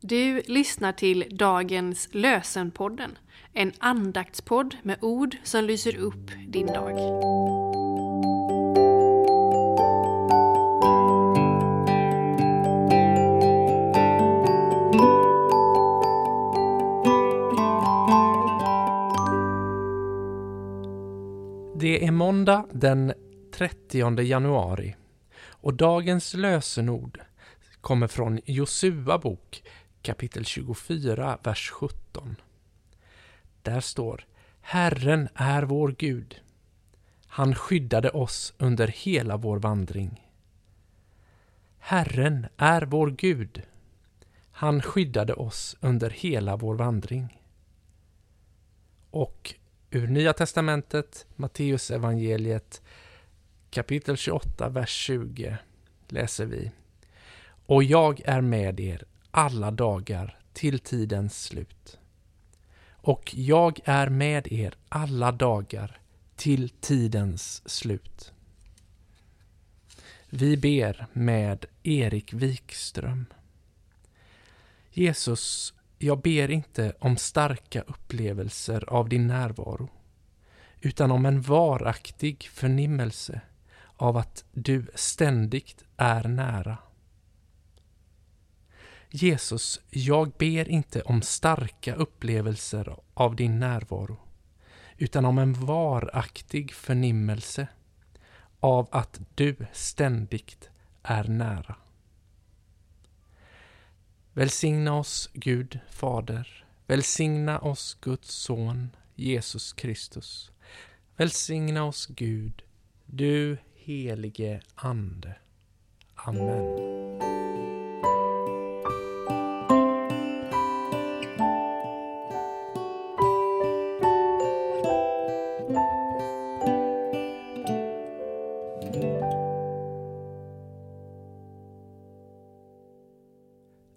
Du lyssnar till dagens Lösenpodden, en andaktspodd med ord som lyser upp din dag. Det är måndag den 30 januari och dagens lösenord kommer från Josua bok kapitel 24, vers 17. Där står Herren är vår Gud. Han skyddade oss under hela vår vandring. Herren är vår Gud. Han skyddade oss under hela vår vandring. Och ur Nya Testamentet, Matteus evangeliet kapitel 28, vers 20 läser vi. Och jag är med er alla dagar till tidens slut. Och jag är med er alla dagar till tidens slut. Vi ber med Erik Wikström. Jesus, jag ber inte om starka upplevelser av din närvaro, utan om en varaktig förnimmelse av att du ständigt är nära. Jesus, jag ber inte om starka upplevelser av din närvaro, utan om en varaktig förnimmelse av att du ständigt är nära. Välsigna oss, Gud Fader. Välsigna oss, Guds son, Jesus Kristus. Välsigna oss, Gud, du helige Ande. Amen.